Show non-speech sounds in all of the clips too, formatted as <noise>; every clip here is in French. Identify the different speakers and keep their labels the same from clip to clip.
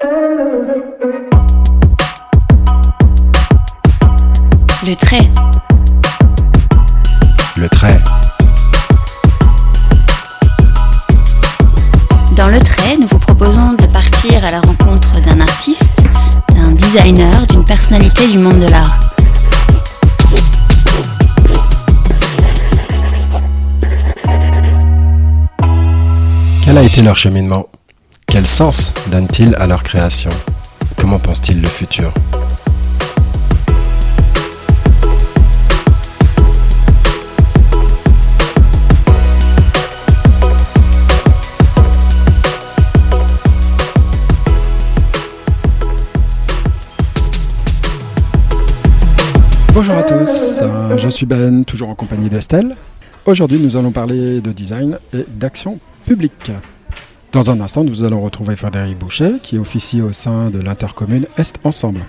Speaker 1: Le trait.
Speaker 2: Le trait.
Speaker 1: Dans le trait, nous vous proposons de partir à la rencontre d'un artiste, d'un designer, d'une personnalité du monde de l'art.
Speaker 2: Quel a été leur cheminement? Quel sens donnent-ils à leur création? Comment pensent-ils le futur? Bonjour à tous, je suis Ben, toujours en compagnie d'Estelle. Aujourd'hui, nous allons parler de design et d'action publique. Dans un instant, nous allons retrouver Frédéric Boucher, qui officie au sein de l'intercommune Est Ensemble.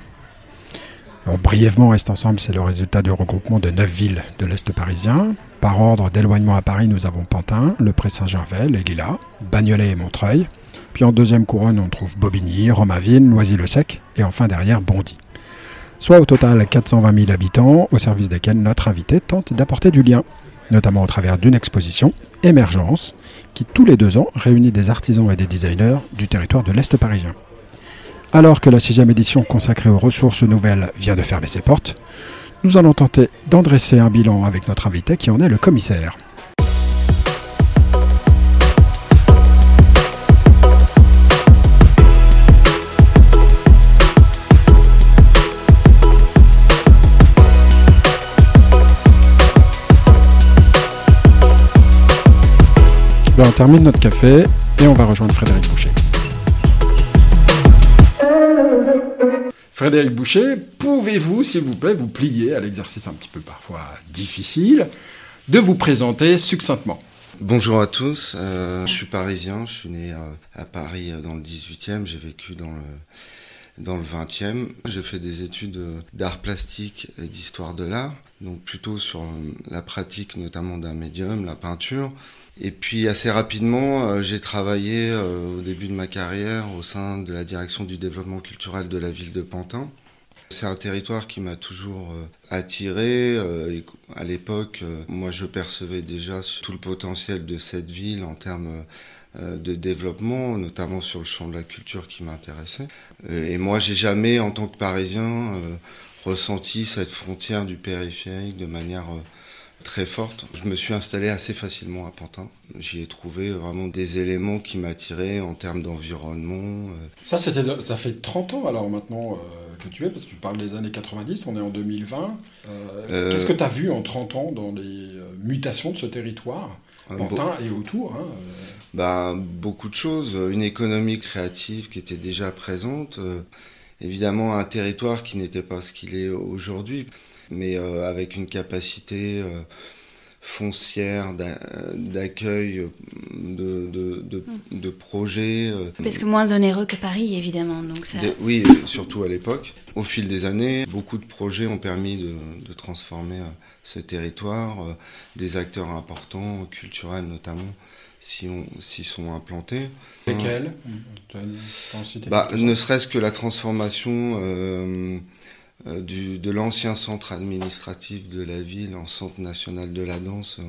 Speaker 2: Alors, brièvement, Est Ensemble, c'est le résultat du regroupement de neuf villes de l'Est parisien. Par ordre d'éloignement à Paris, nous avons Pantin, Le Pré-Saint-Gervais, Les Lilas, Bagnolet et Montreuil. Puis en deuxième couronne, on trouve Bobigny, Romainville, Noisy-le-Sec et enfin derrière Bondy soit au total 420 000 habitants, au service desquels notre invité tente d'apporter du lien, notamment au travers d'une exposition, Émergence, qui tous les deux ans réunit des artisans et des designers du territoire de l'Est parisien. Alors que la sixième édition consacrée aux ressources nouvelles vient de fermer ses portes, nous allons tenter d'en dresser un bilan avec notre invité qui en est le commissaire. Ben, on termine notre café et on va rejoindre Frédéric Boucher. Frédéric Boucher, pouvez-vous, s'il vous plaît, vous plier à l'exercice un petit peu parfois difficile de vous présenter succinctement?
Speaker 3: Bonjour à tous, euh, je suis parisien, je suis né euh, à Paris euh, dans le 18e, j'ai vécu dans le, dans le 20e. J'ai fait des études d'art plastique et d'histoire de l'art, donc plutôt sur la pratique notamment d'un médium, la peinture. Et puis assez rapidement, euh, j'ai travaillé euh, au début de ma carrière au sein de la direction du développement culturel de la ville de Pantin. C'est un territoire qui m'a toujours euh, attiré. À l'époque, moi, je percevais déjà tout le potentiel de cette ville en termes de développement, notamment sur le champ de la culture qui m'intéressait. Et moi, j'ai jamais, en tant que Parisien, ressenti cette frontière du périphérique de manière très forte. Je me suis installé assez facilement à Pantin. J'y ai trouvé vraiment des éléments qui m'attiraient en termes d'environnement. Euh.
Speaker 2: Ça, c'était, ça fait 30 ans alors maintenant euh, que tu es, parce que tu parles des années 90, on est en 2020. Euh, qu'est-ce que tu as vu en 30 ans dans les mutations de ce territoire Pantin et autour hein,
Speaker 3: bah, Beaucoup de choses. Une économie créative qui était déjà présente. évidemment, un territoire qui n'était pas ce qu'il est aujourd'hui mais euh, avec une capacité euh, foncière d'accueil de, de, de, hmm. de, projets. Euh,
Speaker 1: Parce que moins onéreux que Paris, évidemment. Donc ça...
Speaker 3: oui, surtout à l'époque. Au fil des années, beaucoup de projets ont permis de, transformer ce territoire. Des acteurs importants, culturels notamment, s'y si sont implantés.
Speaker 2: Lesquels?
Speaker 3: Bah, Ne serait-ce que la transformation euh, du, de l'ancien centre administratif de la ville en centre national de la danse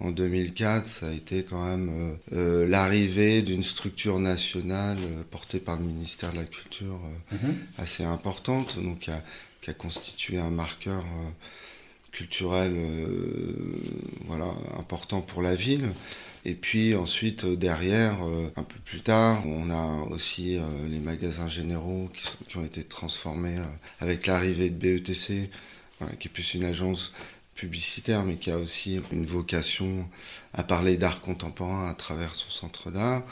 Speaker 3: en, 2004, ça a été quand même euh, euh, l'arrivée d'une structure nationale portée par le ministère de la Culture mhm. assez importante, donc qui a, qui a, constitué un marqueur culturel voilà, important pour la ville. Et puis ensuite, euh, derrière, euh, un peu plus tard, on a aussi euh, les magasins généraux qui, ont été transformés avec l'arrivée de BETC, qui est plus une agence publicitaire, mais qui a aussi une vocation à parler d'art contemporain à travers son centre d'art.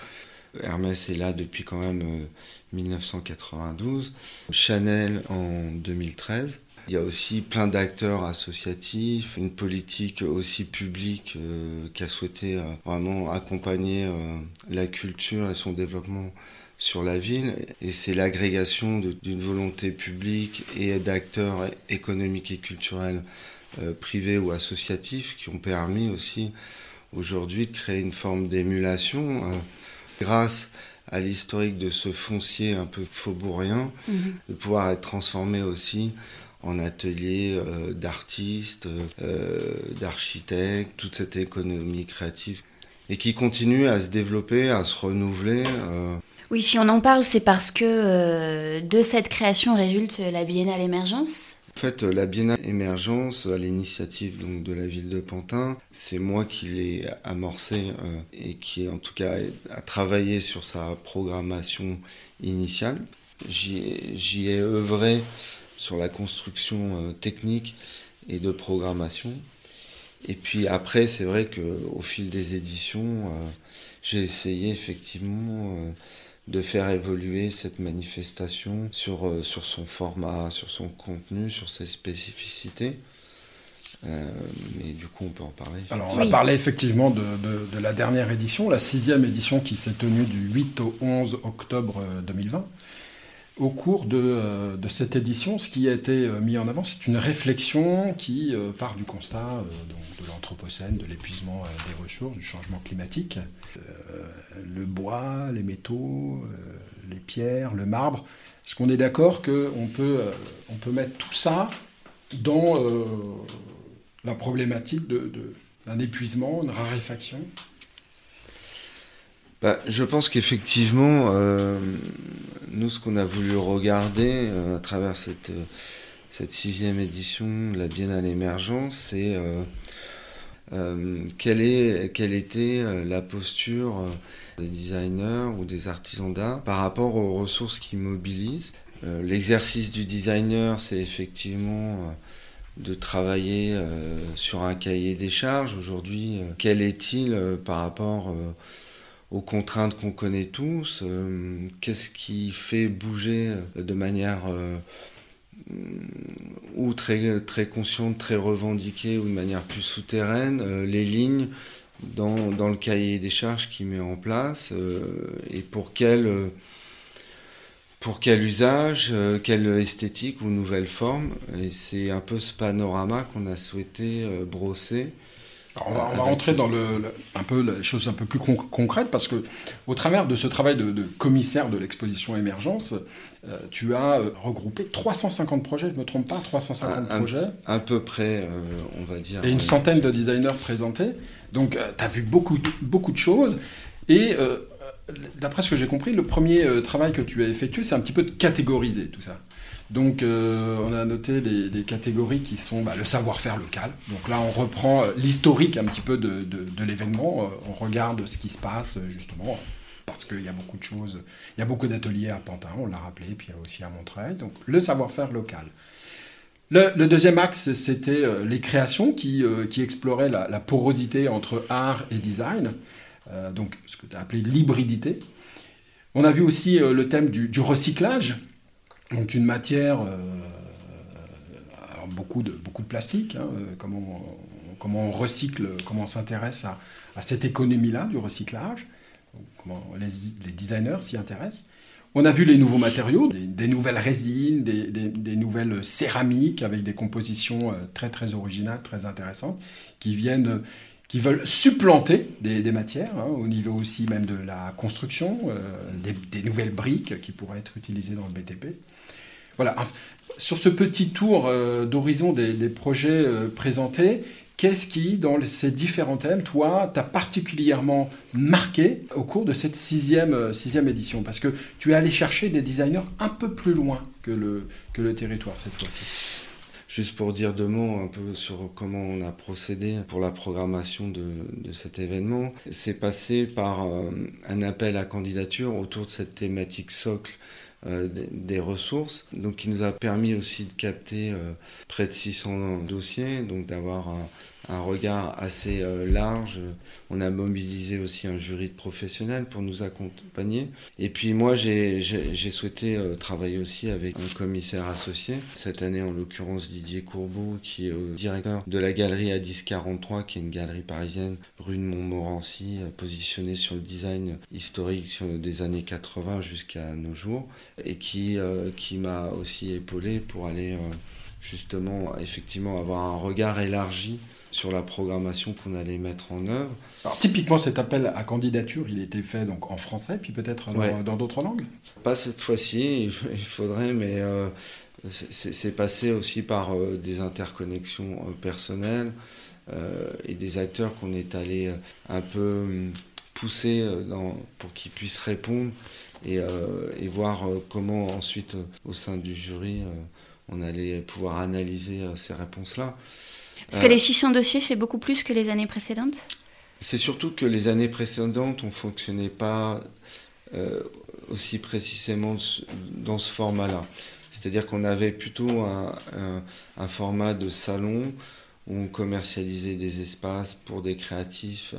Speaker 3: Hermès est là depuis quand même 1992. Chanel en 2013. Il y a aussi plein d'acteurs associatifs, une politique aussi publique euh, qui a souhaité euh, vraiment accompagner euh, la culture et son développement sur la ville. Et c'est l'agrégation d'une volonté publique et d'acteurs économiques et culturels privés ou associatifs qui ont permis aussi aujourd'hui de créer une forme d'émulation grâce à l'historique de ce foncier un peu faubourien, mhm. de pouvoir être transformé aussi en atelier euh, d'artistes, euh, d'architectes, toute cette économie créative, et qui continue à se développer, à se renouveler. Euh.
Speaker 1: Oui, si on en parle, c'est parce que de cette création résulte la Biennale Émergence.
Speaker 3: En fait, la Biennale Émergence, à l'initiative donc de la ville de Pantin, c'est moi qui l'ai amorcé et qui, en tout cas, a travaillé sur sa programmation initiale. J'y ai œuvré sur la construction euh, technique et de programmation. Et puis après, c'est vrai qu'au fil des éditions, euh, j'ai essayé effectivement euh, de faire évoluer cette manifestation sur, sur son format, sur son contenu, sur ses spécificités. mais du coup, on peut en parler.
Speaker 2: Alors, on va parler effectivement de, de, de, la dernière édition, la sixième édition qui s'est tenue du 8 au 11 octobre 2020 au cours euh, de, cette édition, ce qui a été euh, mis en avant, c'est une réflexion qui euh, part du constat de l'Anthropocène, de l'épuisement des ressources, du changement climatique. le bois, les métaux, les pierres, le marbre. Est-ce qu'on est d'accord qu'on peut, on peut mettre tout ça dans la problématique d'un épuisement, une raréfaction?
Speaker 3: Bah, je pense qu'effectivement, euh, nous, ce qu'on a voulu regarder euh, à travers cette, euh, cette sixième édition de la Biennale Émergence, c'est quelle, quelle était la posture des designers ou des artisans d'art par rapport aux ressources qu'ils mobilisent. L'exercice du designer, c'est effectivement de travailler sur un cahier des charges. Aujourd'hui, quel est-il par rapport aux contraintes qu'on connaît tous, euh, qu'est-ce qui fait bouger euh, de manière euh, ou très, très consciente, très revendiquée, ou de manière plus souterraine, les lignes dans, le cahier des charges qu'il met en place et pour quel, usage, quelle esthétique ou nouvelle forme. C'est un peu ce panorama qu'on a souhaité brosser
Speaker 2: on va, rentrer dans le, un peu les choses un peu plus concrètes parce que au travers de ce travail de, commissaire de l'exposition émergence, euh, tu as euh, regroupé 350 projets, je ne me trompe pas, 350 projets.
Speaker 3: À peu près, euh, on va dire.
Speaker 2: Et une centaine de designers présentés. Donc tu as vu beaucoup, beaucoup de choses. Et d'après ce que j'ai compris, le premier travail que tu as effectué, c'est un petit peu de catégoriser tout ça. Donc, euh, on a noté des, catégories qui sont bah, le savoir-faire local. Donc là, on reprend euh, l'historique un petit peu de, l'événement. Euh, on regarde ce qui se passe, justement, parce qu'il y a beaucoup de choses. Il y a beaucoup d'ateliers à Pantin, on l'a rappelé, puis il y a aussi à Montreuil. Donc, le savoir-faire local. Le, deuxième axe, c'était les créations qui, exploraient la, porosité entre art et design. donc, ce que tu as appelé l'hybridité. On a vu aussi le thème du recyclage donc une matière, euh, beaucoup, de, beaucoup de plastique, hein, euh, comment, on, comment, on, recycle, comment on s'intéresse à, cette économie-là du recyclage, comment les, designers s'y intéressent. On a vu les nouveaux matériaux, des, nouvelles résines, des, nouvelles céramiques avec des compositions euh, très très originales, très intéressantes, qui viennent, qui veulent supplanter des, matières, hein, au niveau aussi même de la construction, des, nouvelles briques qui pourraient être utilisées dans le BTP. Voilà, sur ce petit tour euh, d'horizon des, projets euh, présentés, qu'est-ce qui, dans ces différents thèmes, toi, t'a particulièrement marqué au cours de cette sixième, euh, sixième édition? Parce que tu es allé chercher des designers un peu plus loin que le, que le territoire cette fois-ci.
Speaker 3: Juste pour dire deux mots un peu sur comment on a procédé pour la programmation de, cet événement, c'est passé par un appel à candidature autour de cette thématique socle euh, des ressources, donc qui nous a permis aussi de capter euh, près de 600 dossiers, donc d'avoir un, regard assez euh, large. On a mobilisé aussi un jury de professionnels pour nous accompagner. Et puis moi, j'ai souhaité euh, travailler aussi avec un commissaire associé. Cette année, en l'occurrence, Didier Courbeau, qui est euh, directeur de la galerie à 1043, qui est une galerie parisienne rue de Montmorency, positionnée sur le design historique des années 80 jusqu'à nos jours, et qui, qui m'a aussi épaulé pour aller justement, effectivement, avoir un regard élargi sur la programmation qu'on allait mettre en œuvre.
Speaker 2: Alors typiquement cet appel à candidature, il était fait donc en français, puis peut-être dans d'autres langues?
Speaker 3: Pas cette fois-ci, <laughs> il faudrait, mais euh, c'est passé aussi par euh, des interconnexions euh, personnelles et des acteurs qu'on est allé un peu hum, pousser dans, pour qu'ils puissent répondre et, et voir comment ensuite au sein du jury on allait pouvoir analyser ces réponses-là.
Speaker 1: Parce que les 600 dossiers, c'est beaucoup plus que les années précédentes
Speaker 3: C'est surtout que les années précédentes, on ne fonctionnait pas euh, aussi précisément dans ce format-là. C'est-à-dire qu'on avait plutôt un, format de salon où on commercialisait des espaces pour des créatifs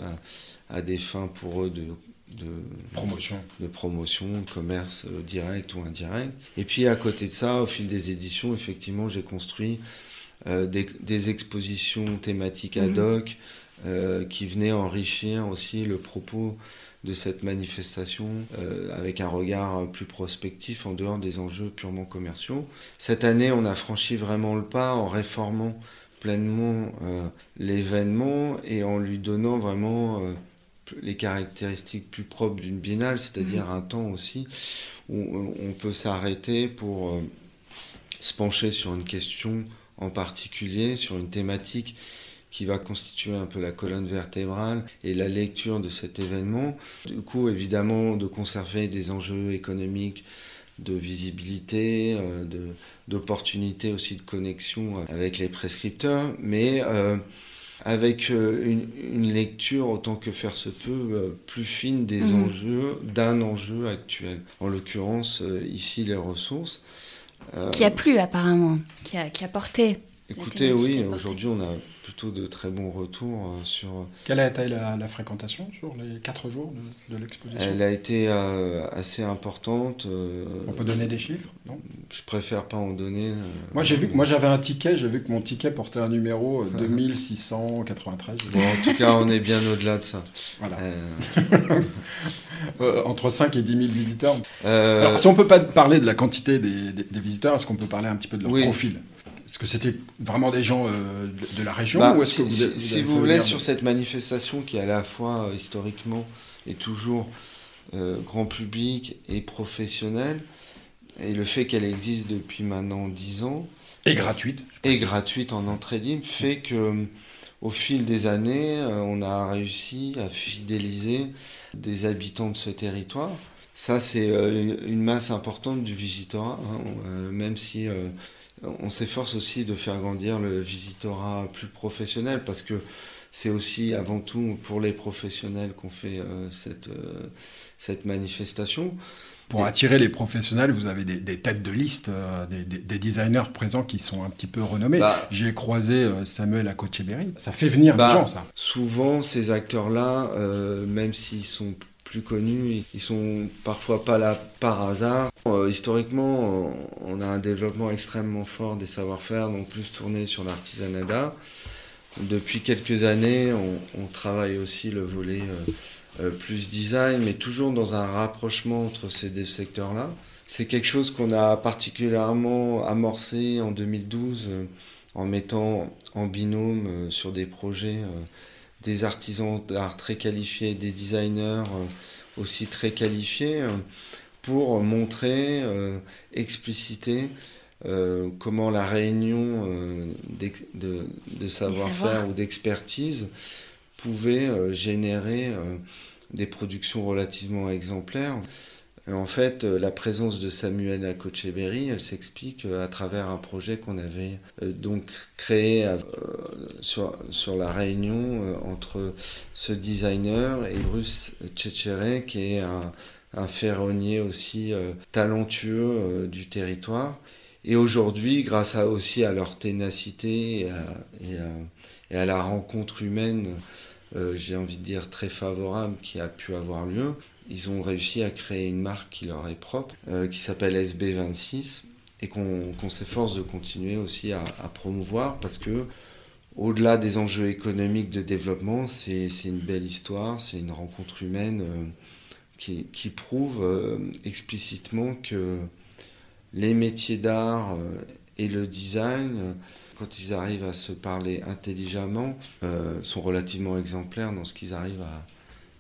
Speaker 3: à, des fins pour eux de,
Speaker 2: promotion,
Speaker 3: de promotion, commerce euh, direct ou indirect. Et puis à côté de ça, au fil des éditions, effectivement, j'ai construit euh, des, expositions thématiques ad mhm. hoc euh, qui venaient enrichir aussi le propos de cette manifestation euh, avec un regard plus prospectif en dehors des enjeux purement commerciaux. Cette année, on a franchi vraiment le pas en réformant pleinement l'événement et en lui donnant vraiment les caractéristiques plus propres d'une biennale, c'est-à-dire mhm. un temps aussi où on peut s'arrêter pour se pencher sur une question en particulier sur une thématique qui va constituer un peu la colonne vertébrale et la lecture de cet événement. Du coup, évidemment, de conserver des enjeux économiques, de visibilité, euh, d'opportunités aussi de connexion avec les prescripteurs, mais euh, avec euh, une, lecture, autant que faire se peut, plus fine des mmh. enjeux, d'un enjeu actuel. En l'occurrence, ici, les ressources.
Speaker 1: Qui a plu apparemment, qui a, qui a porté.
Speaker 3: Écoutez, oui, aujourd'hui on a plutôt de très bons retours euh, sur...
Speaker 2: Quelle a été la, fréquentation sur les quatre jours de, l'exposition?
Speaker 3: Elle a été euh, assez importante. Euh,
Speaker 2: on peut donner des chiffres non?
Speaker 3: Je préfère pas en donner.
Speaker 2: moi j'ai vu moi j'avais un ticket, j'ai vu que mon ticket portait un numéro <laughs> 2693.
Speaker 3: en tout cas on est bien au-delà de ça.
Speaker 2: Voilà. <laughs> entre 5 et 10 000 visiteurs. Alors, si on peut pas parler de la quantité des, visiteurs, est-ce qu'on peut parler un petit peu de leur profil? Est-ce que c'était vraiment des gens euh, de, la région
Speaker 3: bah, ou est-ce que vous, Si vous voulez, sur cette manifestation qui est à la fois euh, historiquement et toujours euh, grand public et professionnel, et le fait qu'elle existe depuis maintenant 10 ans.
Speaker 2: Et gratuite.
Speaker 3: Et gratuite en entrée libre, fait que au fil des années, on a réussi à fidéliser des habitants de ce territoire. Ça, c'est une masse importante du visitorat, hein, même si on s'efforce aussi de faire grandir le visitorat plus professionnel parce que c'est aussi avant tout pour les professionnels qu'on fait euh, cette, euh, cette manifestation.
Speaker 2: Pour attirer les professionnels, vous avez des, têtes de liste, euh, des, designers présents qui sont un petit peu renommés. Bah, J'ai croisé Samuel à Ça fait venir des bah, gens, ça.
Speaker 3: Souvent, ces acteurs-là, même s'ils sont plus connus, ils sont parfois pas là par hasard. Euh, historiquement, on a un développement extrêmement fort des savoir-faire, donc plus tourné sur l'artisanat. Depuis quelques années, on, travaille aussi le volet euh, euh, plus design, mais toujours dans un rapprochement entre ces deux secteurs-là. C'est quelque chose qu'on a particulièrement amorcé en 2012 en mettant en binôme sur des projets des artisans d'art très qualifiés, des designers euh, aussi très qualifiés, euh, pour montrer, euh, expliciter comment la réunion de, savoir-faire ou d'expertise pouvait générer des productions relativement exemplaires. En fait, euh, la présence de Samuel à Cocheberry, elle s'explique euh, à travers un projet qu'on avait euh, donc créé sur, la réunion entre ce designer et Bruce Tchétchéré, qui est un, ferronnier aussi talentueux du territoire. Et aujourd'hui, grâce aussi à leur ténacité et à la rencontre humaine, j'ai envie de dire très favorable qui a pu avoir lieu, ils ont réussi à créer une marque qui leur est propre, euh, qui s'appelle SB26, et qu'on s'efforce de continuer aussi à, promouvoir parce que au-delà des enjeux économiques de développement, c'est une belle histoire, c'est une rencontre humaine euh, qui, prouve euh, explicitement que les métiers d'art et le design quand ils arrivent à se parler intelligemment, sont relativement exemplaires dans ce qu'ils arrivent à,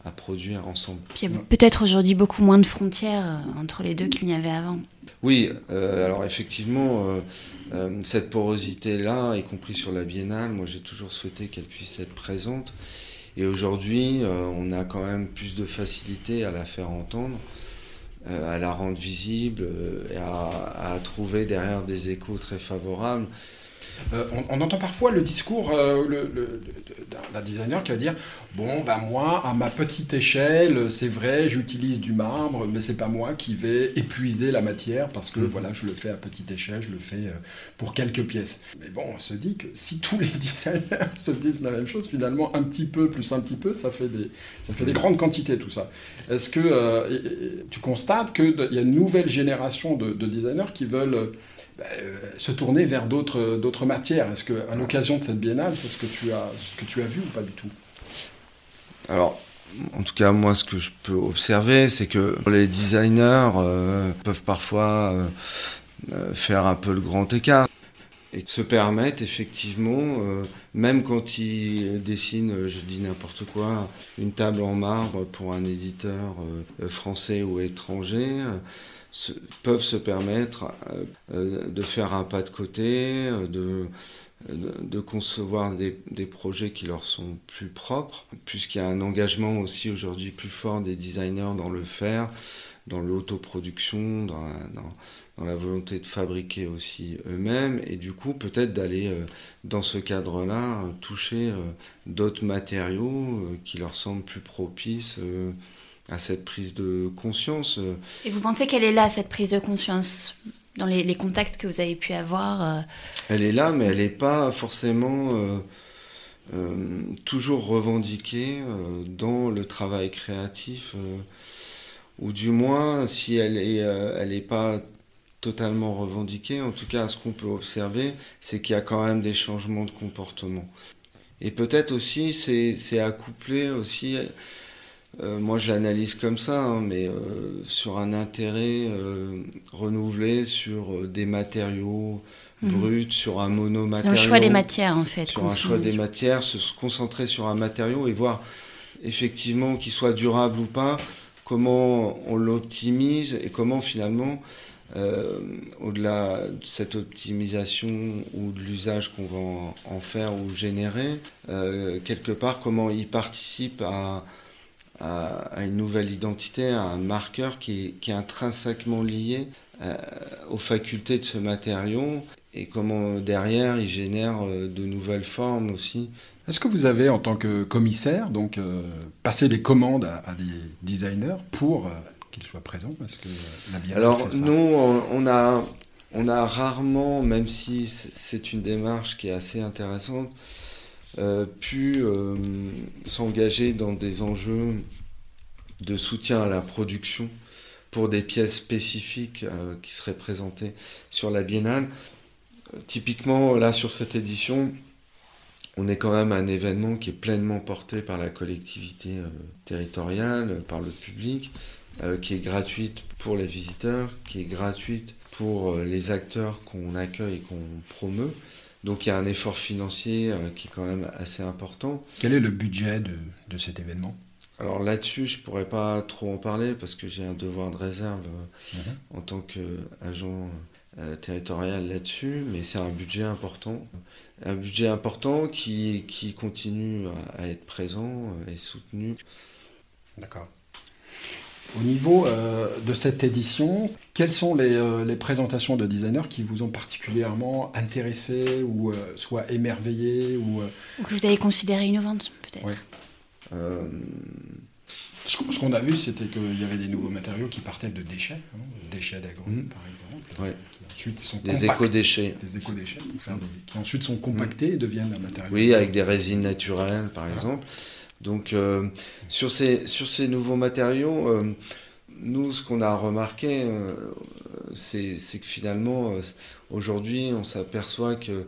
Speaker 3: à produire ensemble.
Speaker 1: il y a peut-être aujourd'hui beaucoup moins de frontières euh, entre les deux qu'il n'y avait avant.
Speaker 3: Oui, euh, alors effectivement, euh, cette porosité-là, y compris sur la biennale, moi j'ai toujours souhaité qu'elle puisse être présente. Et aujourd'hui, on a quand même plus de facilité à la faire entendre, à la rendre visible et à, à trouver derrière des échos très favorables.
Speaker 2: Euh, on, entend parfois le discours euh, d'un designer qui va dire Bon, ben moi, à ma petite échelle, c'est vrai, j'utilise du marbre, mais c'est pas moi qui vais épuiser la matière parce que mm. voilà, je le fais à petite échelle, je le fais euh, pour quelques pièces. Mais bon, on se dit que si tous les <laughs> designers se disent la même chose, finalement, un petit peu plus un petit peu, ça fait des, ça fait des grandes quantités tout ça. Est-ce que tu constates qu'il y a une nouvelle génération de, de designers qui veulent bah, euh, se tourner vers d'autres matières. Est-ce qu'à l'occasion de cette biennale, c'est ce, que tu as, ce que tu as vu ou pas du tout?
Speaker 3: Alors, en tout cas, moi, ce que je peux observer, c'est que les designers euh, peuvent parfois euh, faire un peu le grand écart et se permettent effectivement, même quand ils dessinent, je dis n'importe quoi, une table en marbre pour un éditeur français ou étranger, peuvent se permettre euh, euh, de faire un pas de côté, euh, de, concevoir des, projets qui leur sont plus propres, puisqu'il y a un engagement aussi aujourd'hui plus fort des designers dans le faire, dans l'autoproduction, dans la, dans, dans la volonté de fabriquer aussi eux-mêmes, et du coup peut-être d'aller dans ce cadre-là toucher d'autres matériaux qui leur semblent plus propices à cette prise de conscience.
Speaker 1: Et vous pensez qu'elle est là, cette prise de conscience dans les, contacts que vous avez pu avoir euh?
Speaker 3: Elle est là, mais elle n'est pas forcément euh, euh, toujours revendiquée dans le travail créatif, ou du moins, si elle n'est elle est pas totalement revendiquée, en tout cas, ce qu'on peut observer, c'est qu'il y a quand même des changements de comportement. Et peut-être aussi, c'est accouplé aussi euh, moi, je l'analyse comme ça, hein, mais euh, sur un intérêt euh, renouvelé sur des matériaux mhm. bruts, sur un monomatériau.
Speaker 1: un choix des matières, en fait.
Speaker 3: Sur un choix des matières, se concentrer sur un matériau et voir effectivement qu'il soit durable ou pas, comment on l'optimise et comment finalement, au-delà de cette optimisation ou de l'usage qu'on va en, faire ou générer, quelque part, comment il participe à à, une nouvelle identité, à un marqueur qui est, intrinsèquement lié euh, aux facultés de ce matériau et comment derrière il génère euh, de nouvelles formes aussi.
Speaker 2: Est-ce que vous avez, en tant que commissaire, donc euh, passé des commandes à, des designers pour qu'ils soient présents Parce que
Speaker 3: la Alors nous, on a, on a rarement, même si c'est une démarche qui est assez intéressante, pu euh, s'engager dans des enjeux de soutien à la production pour des pièces spécifiques euh, qui seraient présentées sur la biennale. Typiquement, là, sur cette édition, on est quand même un événement qui est pleinement porté par la collectivité territoriale, par le public, qui est gratuite pour les visiteurs, qui est gratuite pour les acteurs qu'on accueille et qu'on promeut. Donc il y a un effort financier euh, qui est quand même assez important.
Speaker 2: Quel est le budget de, de cet événement?
Speaker 3: Alors là-dessus, je ne pourrais pas trop en parler parce que j'ai un devoir de réserve euh, mhm. en tant qu'agent euh, territorial là-dessus, mais c'est un budget important. Un budget important qui, qui continue à, à être présent et soutenu.
Speaker 2: D'accord. Au niveau euh, de cette édition, quelles sont les, euh, présentations de designers qui vous ont particulièrement intéressé ou euh, soit émerveillé ou,
Speaker 1: que vous avez considéré innovantes peut-être
Speaker 2: Oui. Ce qu'on a vu, c'était qu'il y avait des nouveaux matériaux qui partaient de déchets, hein, déchets d'agrumes mmh. par exemple,
Speaker 3: ouais.
Speaker 2: ensuite sont
Speaker 3: des éco-déchets.
Speaker 2: Des éco-déchets, qui ensuite sont compactés et deviennent un matériau.
Speaker 3: Oui, avec des résines naturelles par exemple. Donc euh, sur, ces, sur ces nouveaux matériaux, euh, nous, ce qu'on a remarqué, euh, c'est que finalement, aujourd'hui, on s'aperçoit qu'il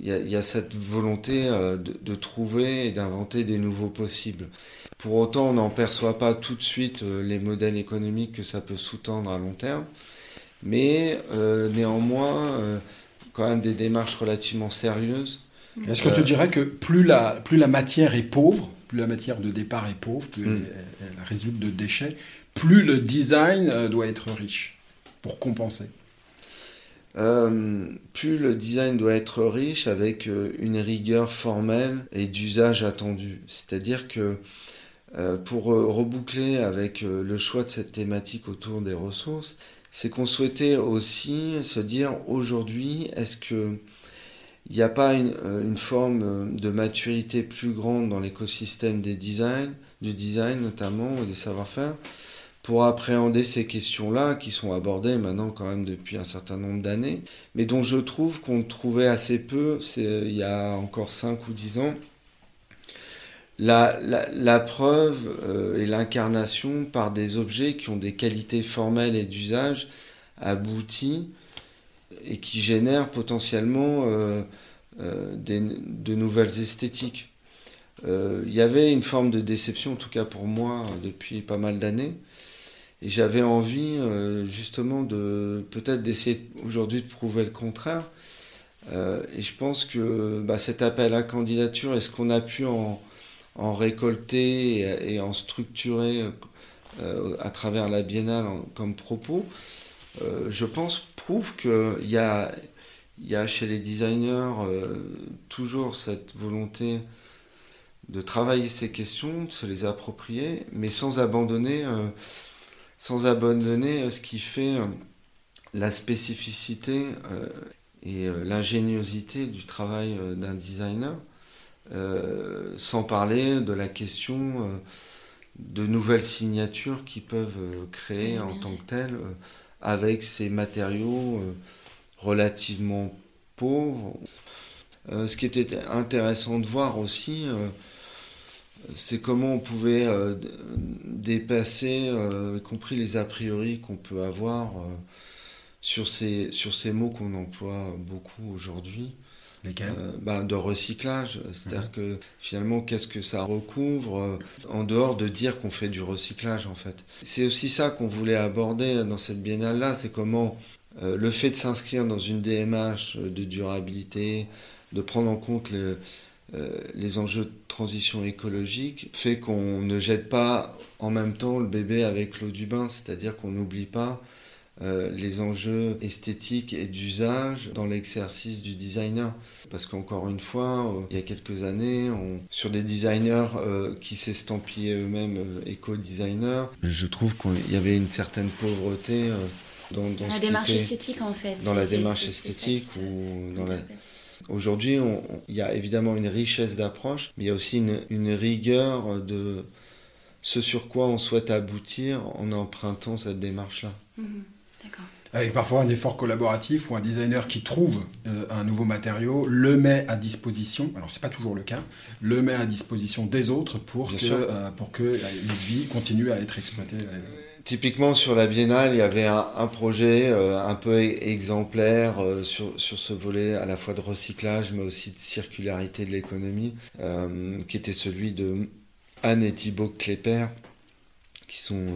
Speaker 3: y, y, a cette volonté de, trouver et d'inventer des nouveaux possibles. Pour autant, on n'en perçoit pas tout de suite les modèles économiques que ça peut sous-tendre à long terme. Mais néanmoins, quand même des démarches relativement sérieuses.
Speaker 2: Est-ce que tu dirais que plus la, plus la matière est pauvre, plus la matière de départ est pauvre, plus mm. elle, résulte de déchets, plus le design doit être riche pour compenser?
Speaker 3: Euh, plus le design doit être riche avec euh, une rigueur formelle et d'usage attendu. C'est-à-dire que euh, pour reboucler avec le choix de cette thématique autour des ressources, c'est qu'on souhaitait aussi se dire aujourd'hui, est-ce que il n'y a pas une, une, forme de maturité plus grande dans l'écosystème des du design notamment, ou des savoir-faire, pour appréhender ces questions-là qui sont abordées maintenant quand même depuis un certain nombre d'années, mais dont je trouve qu'on trouvait assez peu il y a encore 5 ou 10 ans. La, la, preuve euh, et l'incarnation par des objets qui ont des qualités formelles et d'usage abouties et qui génèrent potentiellement euh, euh, de nouvelles esthétiques. Il y avait une forme de déception, en tout cas pour moi, depuis pas mal d'années, et j'avais envie euh, justement de peut-être d'essayer aujourd'hui de prouver le contraire. Euh, et je pense que bah, cet appel à candidature est ce qu'on a pu en, récolter et, en structurer euh, à travers la biennale comme propos, je pense prouve qu'il y a, y a chez les designers toujours cette volonté de travailler ces questions, de se les approprier, mais sans abandonner sans abandonner euh, ce qui fait euh, la spécificité euh, et l'ingéniosité du travail d'un designer, sans parler de la question de nouvelles signatures qui peuvent créer en tant que telles avec ces matériaux relativement pauvres. ce qui était intéressant de voir aussi, c'est comment on pouvait euh, dépasser, euh, y compris les a priori qu'on peut avoir euh, sur, ces, sur ces mots qu'on emploie beaucoup aujourd'hui.
Speaker 2: Lesquels
Speaker 3: bah, De recyclage. C'est-à-dire que finalement, qu'est-ce que ça recouvre en dehors de dire qu'on fait du recyclage en fait? C'est aussi ça qu'on voulait aborder dans cette biennale-là, c'est comment le fait de s'inscrire dans une DMH de durabilité, de prendre en compte le, euh, les enjeux de transition écologique fait qu'on ne jette pas en même temps le bébé avec l'eau du bain, c'est-à-dire qu'on n'oublie pas euh, les enjeux esthétiques et d'usage dans l'exercice du designer. Parce qu'encore une fois, euh, il y a quelques années, sur des designers qui s'estampillaient eux-mêmes éco-designers, je trouve qu'il y avait une certaine pauvreté dans, dans
Speaker 1: la démarche esthétique en fait.
Speaker 3: Dans la démarche esthétique ou dans la Aujourd'hui, il y a évidemment une richesse d'approche, mais il y a aussi une, rigueur de ce sur quoi on souhaite aboutir en empruntant cette démarche-là.
Speaker 1: Mhm.
Speaker 2: Avec parfois un effort collaboratif ou un designer qui trouve euh, un nouveau matériau, le met à disposition, alors c'est pas toujours le cas, le met à disposition des autres pour que, euh, pour que euh, vie continue à être exploitée.
Speaker 3: Typiquement sur la biennale, il y avait un, projet euh, un peu exemplaire euh, sur, sur, ce volet à la fois de recyclage mais aussi de circularité de l'économie, euh, qui était celui de Anne et Thibaut Klepper, qui sont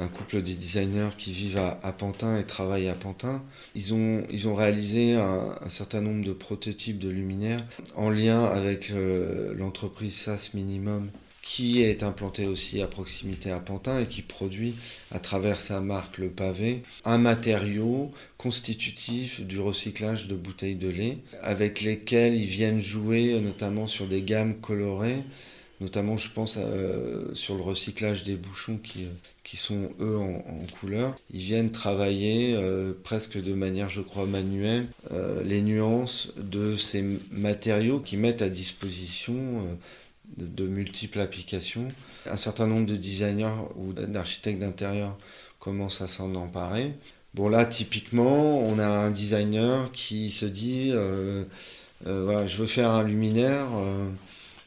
Speaker 3: un couple de designers qui vivent à, Pantin et travaillent à Pantin. Ils ont, ils ont réalisé un, certain nombre de prototypes de luminaires en lien avec l'entreprise SAS Minimum qui est implanté aussi à proximité à Pantin et qui produit à travers sa marque le pavé un matériau constitutif du recyclage de bouteilles de lait avec lesquels ils viennent jouer notamment sur des gammes colorées notamment je pense euh, sur le recyclage des bouchons qui, qui sont eux en, couleur. Ils viennent travailler euh, presque de manière je crois manuelle euh, les nuances de ces matériaux qui mettent à disposition de, multiples applications. Un certain nombre de designers ou d'architectes d'intérieur commencent à s'en emparer. Bon là, typiquement, on a un designer qui se dit, euh, euh, voilà, je veux faire un luminaire, euh,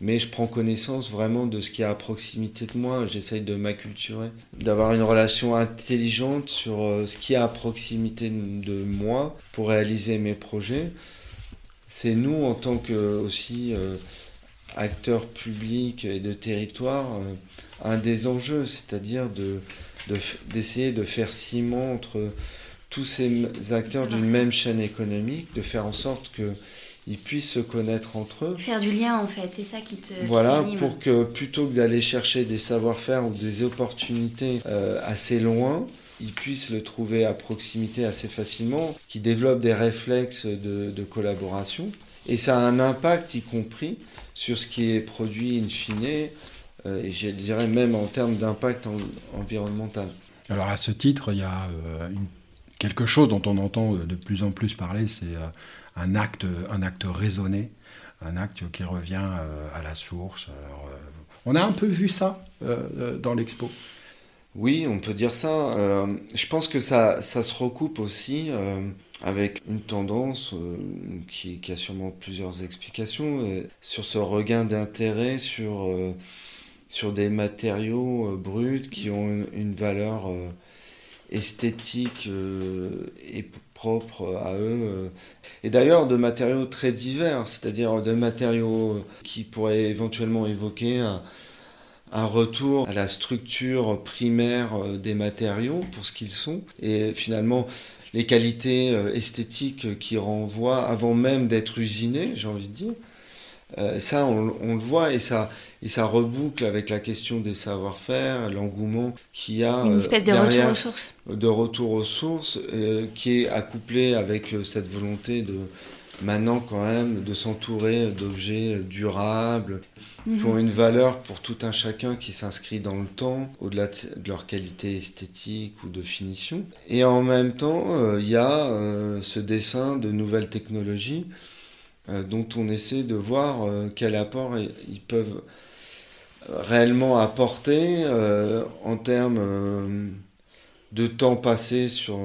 Speaker 3: mais je prends connaissance vraiment de ce qui est à proximité de moi. J'essaye de m'acculturer, d'avoir une relation intelligente sur ce qui est à proximité de moi pour réaliser mes projets. C'est nous, en tant que aussi acteurs publics et de territoire euh, un des enjeux, c'est-à-dire de, d'essayer de, faire ciment entre tous ces acteurs d'une même chaîne économique, de faire en sorte qu'ils puissent se connaître entre eux.
Speaker 1: Faire du lien en fait, c'est ça qui te.
Speaker 3: Voilà, pour que plutôt que d'aller chercher des savoir-faire ou des opportunités euh, assez loin, ils puissent le trouver à proximité assez facilement, qu'ils développent des réflexes de, collaboration. Et ça a un impact, y compris, sur ce qui est produit in fine, euh, et je dirais même en termes d'impact environnemental.
Speaker 2: Alors à ce titre, il y a euh, quelque chose dont on entend de plus en plus parler, c'est euh, un, acte, un acte raisonné, un acte qui revient à la source. on a un peu vu ça dans l'expo.
Speaker 3: Oui, on peut dire ça. je pense que ça, ça se recoupe aussi avec une tendance qui, a sûrement plusieurs explications sur ce regain d'intérêt sur sur des matériaux euh, bruts qui ont une, valeur euh, esthétique euh, et propre à eux. Et d'ailleurs de matériaux très divers, c'est-à-dire de matériaux qui pourraient éventuellement évoquer un, retour à la structure primaire des matériaux pour ce qu'ils sont. Et finalement, les qualités esthétiques qui renvoient avant même d'être usinés, j'ai envie de dire. Euh, ça, on, le voit et ça, et ça reboucle avec la question des savoir-faire, l'engouement qu'il y a.
Speaker 1: Une espèce de retour aux sources.
Speaker 3: De retour aux sources, euh, qui est accouplé avec euh, cette volonté de maintenant quand même de s'entourer d'objets durables qui ont mhm. une valeur pour tout un chacun qui s'inscrit dans le temps, au-delà de leur qualité esthétique ou de finition. Et en même temps, il y a ce dessin de nouvelles technologies euh, dont on essaie de voir euh, quel apport ils peuvent réellement apporter euh, en termes de temps passé sur,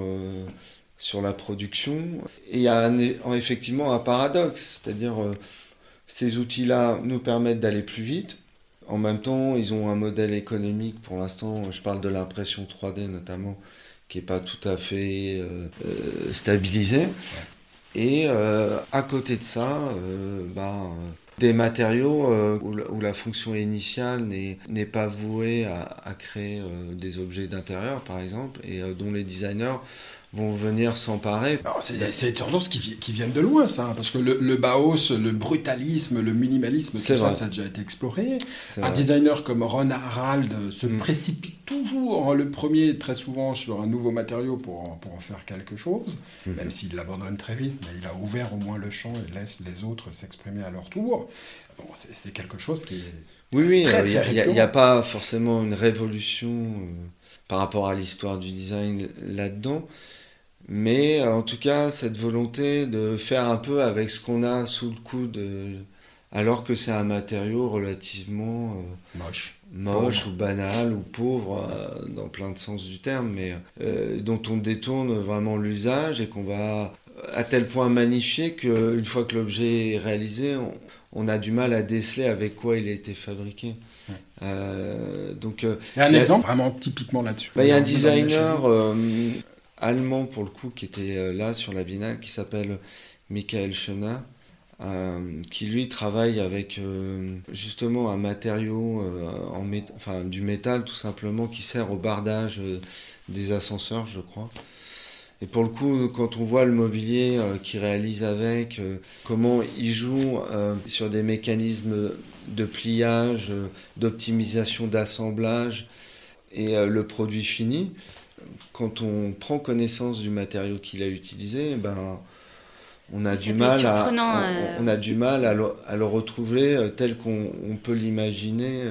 Speaker 3: sur la production. Et il y a effectivement un paradoxe, c'est-à-dire ces outils-là nous permettent d'aller plus vite. En même temps, ils ont un modèle économique, pour l'instant, je parle de l'impression 3D notamment, qui n'est pas tout à fait stabilisé. Et euh, à côté de ça, euh, bah, des matériaux euh, où, la, fonction initiale n'est pas vouée à créer des objets d'intérieur, par exemple, et dont les designers vont venir s'emparer.
Speaker 2: C'est des tendances qui, qui, viennent de loin, ça, hein, parce que le, le Baos, le brutalisme, le minimalisme, tout ça, ça a déjà été exploré. Un designer comme Ron Harald se mm. précipite toujours le premier, très souvent, sur un nouveau matériau pour, pour en faire quelque chose, mm. même s'il l'abandonne très vite, mais il a ouvert au moins le champ et laisse les autres s'exprimer à leur tour. Bon, c'est quelque chose qui est...
Speaker 3: Oui, oui, il n'y a, pas forcément une révolution euh, par rapport à l'histoire du design là-dedans. Mais euh, en tout cas, cette volonté de faire un peu avec ce qu'on a sous le coude, alors que c'est un matériau relativement
Speaker 2: euh, moche,
Speaker 3: moche ou banal ou pauvre euh, dans plein de sens du terme, mais dont on détourne vraiment l'usage et qu'on va à tel point magnifier qu'une fois que l'objet est réalisé, on, a du mal à déceler avec quoi il a été fabriqué. donc,
Speaker 2: il y a un exemple vraiment typiquement là-dessus.
Speaker 3: Bah, il y a un designer allemand pour le coup qui était euh, là sur la binale qui s'appelle Michael Schoener. Euh, qui lui travaille avec euh, justement un matériau en enfin, du métal tout simplement qui sert au bardage des ascenseurs je crois. Et pour le coup, quand on voit le mobilier qu'il réalise avec, comment il joue sur des mécanismes de pliage, d'optimisation d'assemblage et le produit fini, quand on prend connaissance du matériau qu'il a utilisé, ben, on a, du mal à, euh. on, a du mal à le, retrouver euh, tel qu'on peut l'imaginer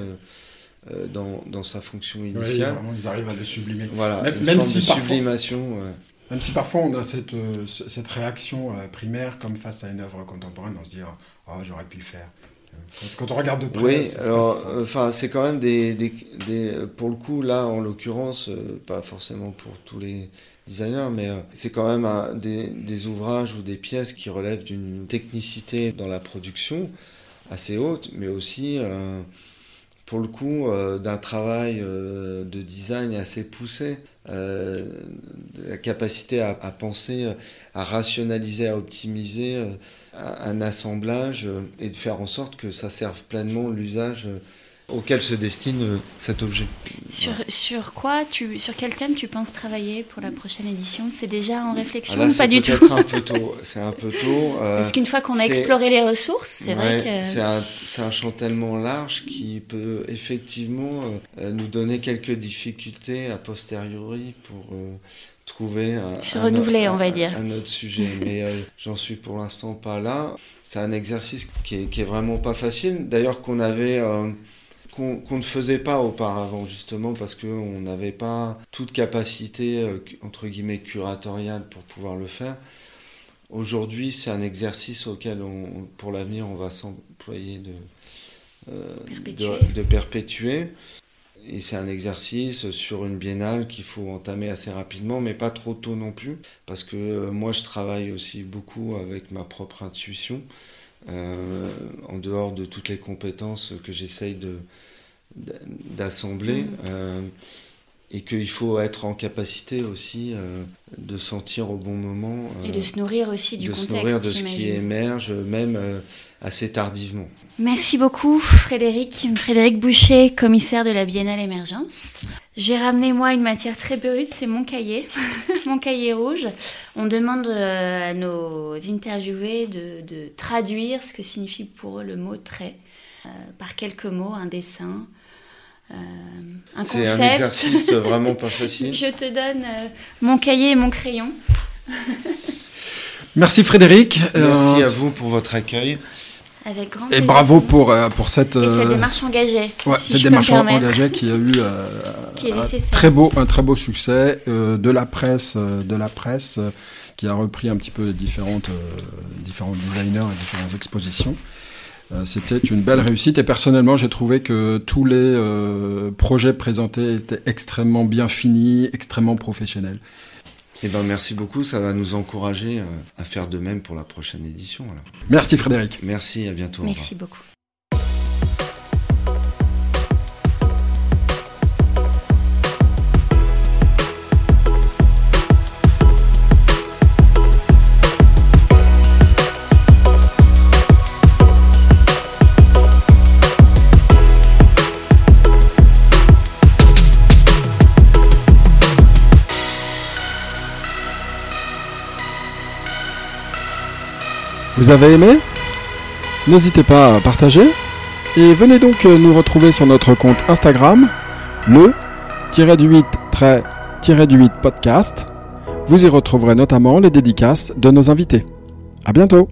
Speaker 3: euh, dans, dans, sa fonction initiale.
Speaker 2: ils arrivent à le sublimer.
Speaker 3: Voilà, même, si parfois, sublimation.
Speaker 2: Même si parfois on a cette, cette réaction primaire comme face à une œuvre contemporaine, on se dit oh, j'aurais pu le faire. Quand, on regarde de près,
Speaker 3: oui, alors, enfin, c'est quand même des, des, des, pour le coup là, en l'occurrence, euh, pas forcément pour tous les designers, mais euh, c'est quand même un, des, des, ouvrages ou des pièces qui relèvent d'une technicité dans la production assez haute, mais aussi euh, pour le coup d'un travail de design assez poussé, la capacité à, penser, à rationaliser, à optimiser un assemblage euh, et de faire en sorte que ça serve pleinement l'usage euh, auquel se destine euh, cet objet.
Speaker 1: Sur, sur quoi tu, sur quel thème tu penses travailler pour la prochaine édition? C'est déjà en réflexion
Speaker 3: ah
Speaker 1: ou pas du tout?
Speaker 3: un peu tôt. C'est un peu tôt. <laughs>
Speaker 1: Euh, Parce qu'une fois qu'on a exploré les ressources, c'est vrai que
Speaker 3: c'est un, un, champ tellement large qui peut effectivement euh, nous donner quelques difficultés a posteriori pour trouver un,
Speaker 1: se renouveler,
Speaker 3: un,
Speaker 1: on va dire,
Speaker 3: un autre sujet. <laughs> Mais j'en suis pour l'instant pas là. C'est un exercice qui est, qui est, vraiment pas facile. D'ailleurs, qu'on avait qu'on ne faisait pas auparavant, justement, parce qu'on n'avait pas toute capacité, euh, entre guillemets, curatoriale pour pouvoir le faire. Aujourd'hui, c'est un exercice auquel, on, pour l'avenir, on va s'employer de,
Speaker 1: euh,
Speaker 3: de, perpétuer. Et c'est un exercice sur une biennale qu'il faut entamer assez rapidement, mais pas trop tôt non plus, parce que euh, moi, je travaille aussi beaucoup avec ma propre intuition. En dehors de toutes les compétences que j'essaye d'assembler mm. Euh, et qu'il faut être en capacité aussi euh, de sentir au bon moment
Speaker 1: et de se nourrir aussi du
Speaker 3: de
Speaker 1: contexte,
Speaker 3: se nourrir de ce qui émerge même euh, assez tardivement.
Speaker 1: Merci beaucoup Frédéric, Frédéric Boucher, commissaire de la Biennale Émergence. J'ai ramené moi une matière très brute, c'est mon cahier, <laughs> mon cahier rouge. On demande à nos interviewés de, de, traduire ce que signifie pour eux le mot trait par quelques mots, un dessin,
Speaker 3: euh, un C'est un exercice <laughs> vraiment pas facile.
Speaker 1: Je te donne euh, mon cahier et mon crayon. <laughs>
Speaker 2: Merci Frédéric.
Speaker 3: Merci euh, à vous pour votre accueil.
Speaker 1: Avec grand
Speaker 2: et bravo pour, pour cette,
Speaker 1: et cette démarche engagée.
Speaker 2: Ouais, cette démarche engagée qui a eu qui un, très beau, un très beau succès de la presse, de la presse qui a repris un petit peu les différentes, différents designers et différentes expositions. Euh, c'était une belle réussite et personnellement j'ai trouvé que tous les euh, projets présentés étaient extrêmement bien finis, extrêmement professionnels.
Speaker 3: Eh ben, merci beaucoup, ça va nous encourager euh, à faire de même pour la prochaine édition.
Speaker 2: Merci Frédéric.
Speaker 3: Merci, à bientôt.
Speaker 1: Merci beaucoup.
Speaker 2: Vous avez aimé N'hésitez pas à partager et venez donc nous retrouver sur notre compte Instagram, le 8 8 podcast. Vous y retrouverez notamment les dédicaces de nos invités. À bientôt